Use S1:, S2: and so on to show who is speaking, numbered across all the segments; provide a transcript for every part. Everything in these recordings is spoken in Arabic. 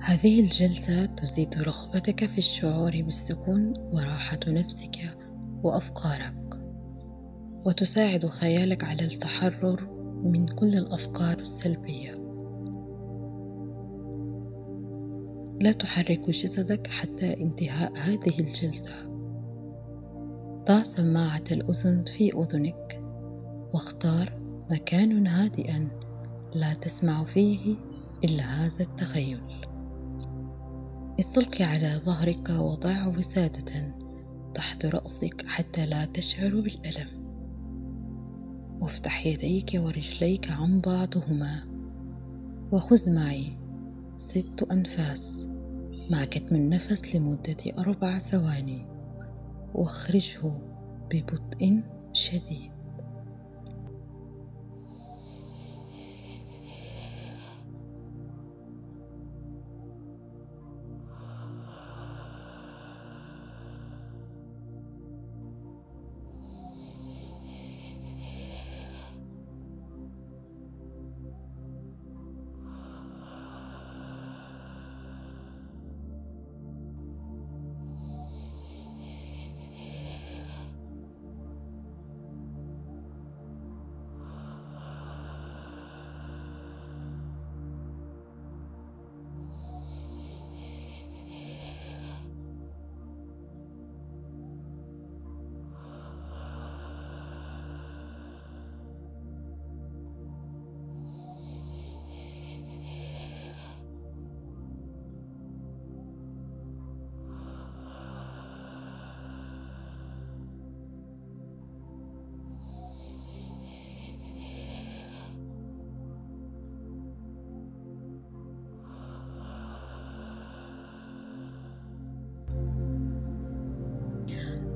S1: هذه الجلسة تزيد رغبتك في الشعور بالسكون وراحة نفسك وأفكارك وتساعد خيالك على التحرر من كل الأفكار السلبية. لا تحرك جسدك حتى انتهاء هذه الجلسة. ضع سماعة الأذن في أذنك واختار مكان هادئا لا تسمع فيه إلا هذا التخيل. استلقي على ظهرك وضعه وسادة تحت رأسك حتى لا تشعر بالألم. وافتح يديك ورجليك عن بعضهما. وخذ معي ست أنفاس. مع كتم النفس لمدة أربع ثواني. واخرجه ببطء شديد.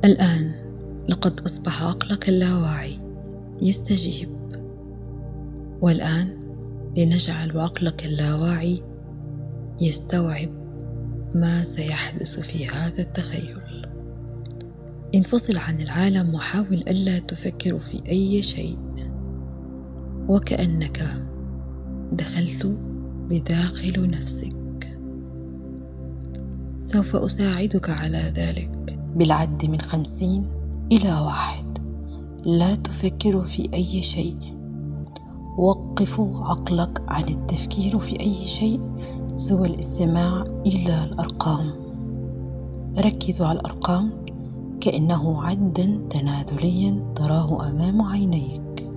S1: الآن لقد أصبح عقلك اللاواعي يستجيب. والآن لنجعل عقلك اللاواعي يستوعب ما سيحدث في هذا التخيل. انفصل عن العالم وحاول ألا تفكر في أي شيء. وكأنك دخلت بداخل نفسك. سوف أساعدك على ذلك. بالعد من خمسين إلى واحد. لا تفكر في أي شيء. وقفوا عقلك عن التفكير في أي شيء سوى الاستماع إلى الأرقام. ركزوا على الأرقام كأنه عدا تنازليا تراه أمام عينيك.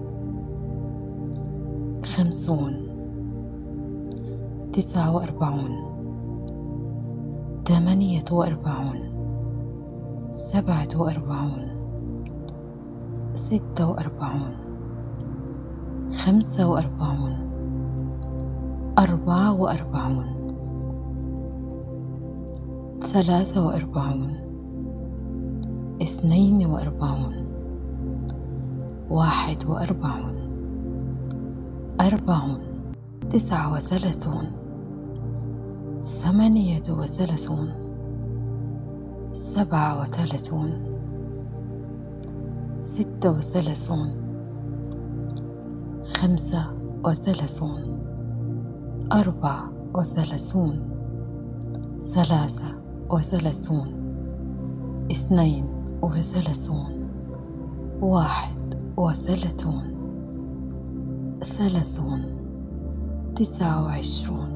S1: خمسون. تسعة وأربعون. ثمانية وأربعون. سبعة وأربعون ستة وأربعون خمسة وأربعون أربعة وأربعون ثلاثة وأربعون اثنين وأربعون واحد وأربعون أربعون تسعة وثلاثون ثمانية وثلاثون. سبعة وثلاثون ستة وثلاثون خمسة وثلاثون أربعة وثلاثون ثلاثة وثلاثون اثنين وثلاثون واحد وثلاثون ثلاثون تسعة وعشرون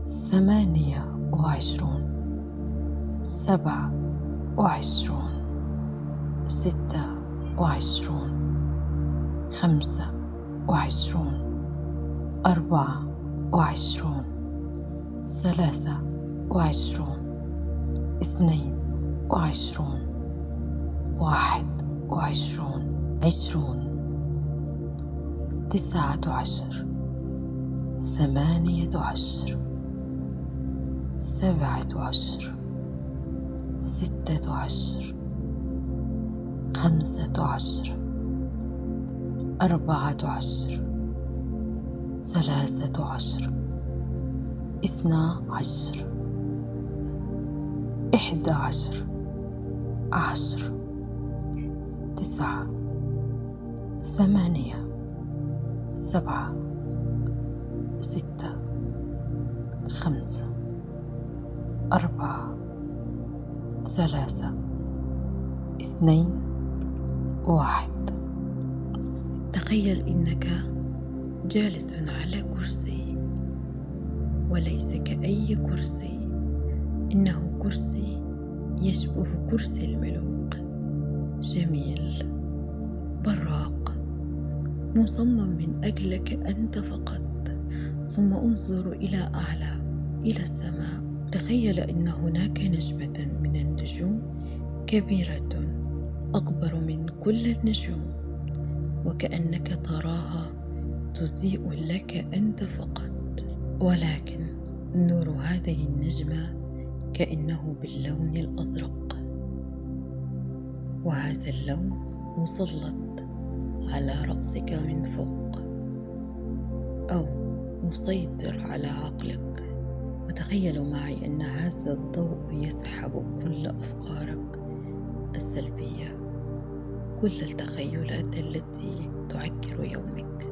S1: ثمانية وعشرون. سبعة وعشرون ستة وعشرون خمسة وعشرون أربعة وعشرون ثلاثة وعشرون اثنين وعشرون واحد وعشرون عشرون تسعة عشر ثمانية عشر سبعة عشر. ستة عشر خمسة عشر أربعة عشر ثلاثة عشر اثنا عشر إحدى عشر عشر تسعة ثمانية سبعة ستة خمسة أربعة. ثلاثة اثنين واحد. تخيل إنك جالس على كرسي وليس كأي كرسي. إنه كرسي يشبه كرسي الملوك. جميل. براق. مصمم من أجلك أنت فقط. ثم انظر إلى أعلى إلى السماء. تخيل أن هناك نجمة من النجوم كبيرة أكبر من كل النجوم وكأنك تراها تضيء لك أنت فقط. ولكن نور هذه النجمة كأنه باللون الأزرق. وهذا اللون مسلط على رأسك من فوق أو مسيطر على عقلك. وتخيلوا معي أن هذا الضوء يسحب كل أفكارك السلبية كل التخيلات التي تعكر يومك.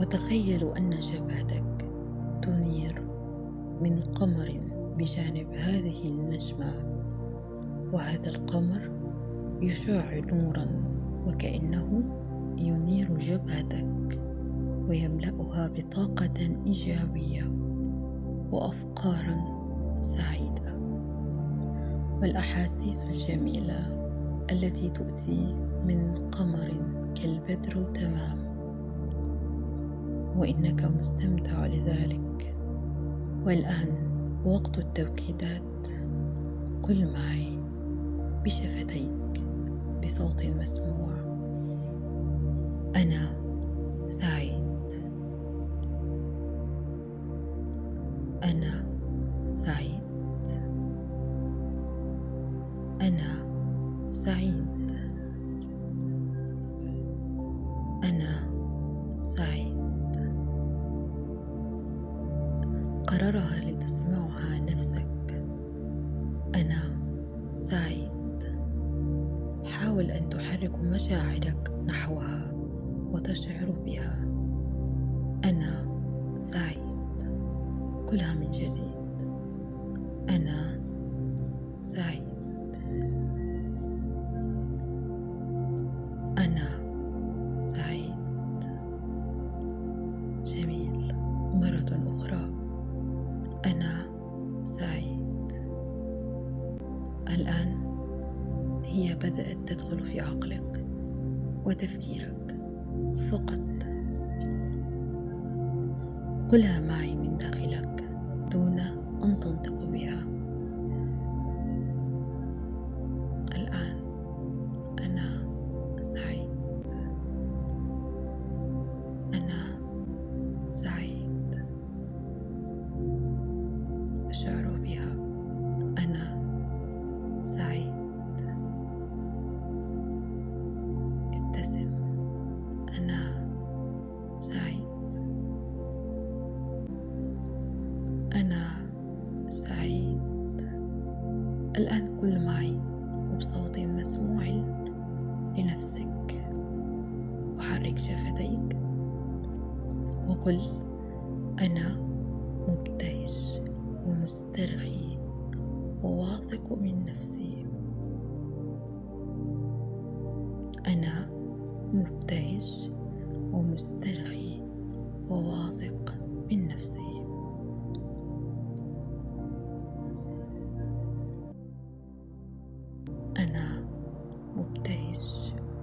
S1: وتخيلوا أن جبهتك تنير من قمر بجانب هذه النجمة وهذا القمر يشع نورا وكأنه ينير جبهتك ويملأها بطاقة إيجابية. وأفكارا سعيدة. والأحاسيس الجميلة التي تؤتي من قمر كالبدر التمام وإنك مستمتع لذلك. والآن وقت التوكيدات. قل معي بشفتيك بصوت مسموع. أنا أنا سعيد. أنا سعيد. أنا سعيد. قررها لتسمعها نفسك. أنا سعيد. حاول أن تحرك مشاعرك نحوها وتشعر بها. أنا سعيد. قلها من جديد. أنا سعيد. أنا سعيد. جميل. مرة أخرى. أنا سعيد. الآن هي بدأت تدخل في عقلك وتفكيرك فقط. قلها معي من داخلك الآن قل معي وبصوت مسموع لنفسك. وحرك شفتيك. وقل أنا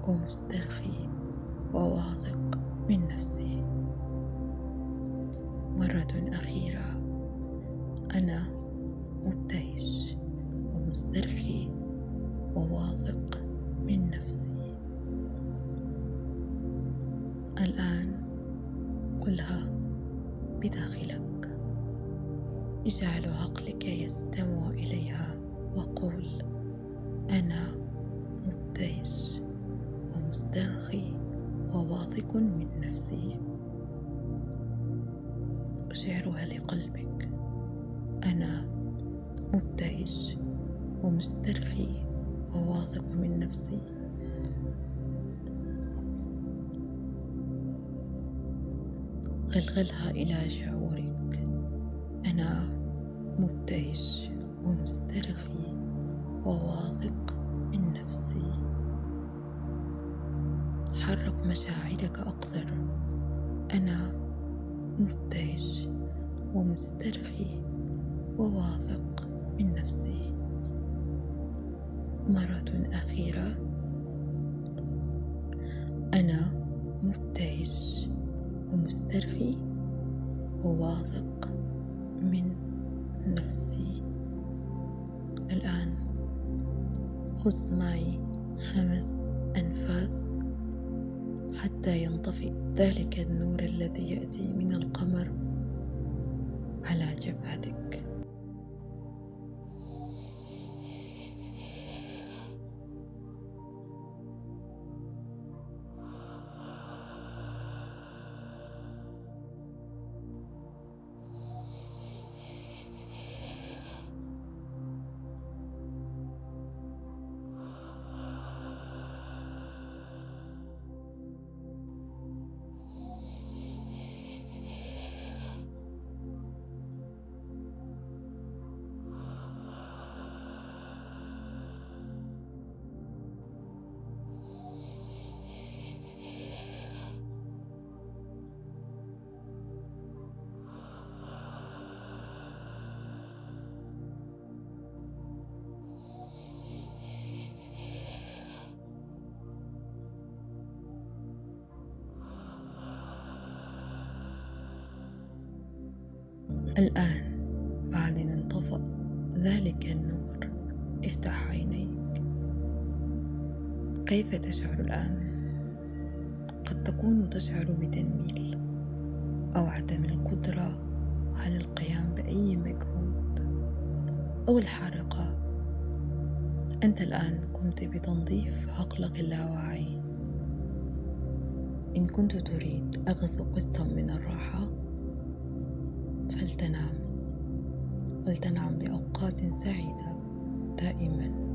S1: ومسترخي وواثق من نفسي. مرة أخيرة أنا مبتهج ومسترخي وواثق من نفسي. الآن قلها بداخلك. اجعل عقلك يستمع شعرها لقلبك. أنا مبتهج ومسترخي وواثق من نفسي. غلغلها إلى شعورك. أنا مبتهج ومسترخي وواثق من نفسي. حرك مشاعرك أكثر. أنا نفسه. مرة أخيرة أنا مبتهج ومسترخي وواثق من نفسي. الآن خذ معي خمس أنفاس حتى ينطفئ ذلك النور الذي يأتي من القمر على جبهتك. الآن بعد أن انطفأ ذلك النور افتح عينيك. كيف تشعر الآن؟ قد تكون تشعر بتنميل أو عدم القدرة على القيام بأي مجهود أو الحركة. أنت الآن قمت بتنظيف عقلك اللاواعي. إن كنت تريد أخذ قسطا من الراحة فلتنام ولتنعم بأوقات سعيدة دائما.